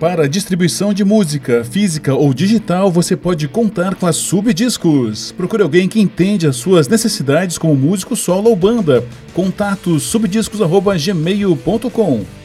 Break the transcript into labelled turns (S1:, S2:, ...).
S1: Para distribuição de música, física ou digital, você pode contar com a Subdiscos. Procure alguém que entende as suas necessidades como músico solo ou banda. Contato subdiscos@gmail.com.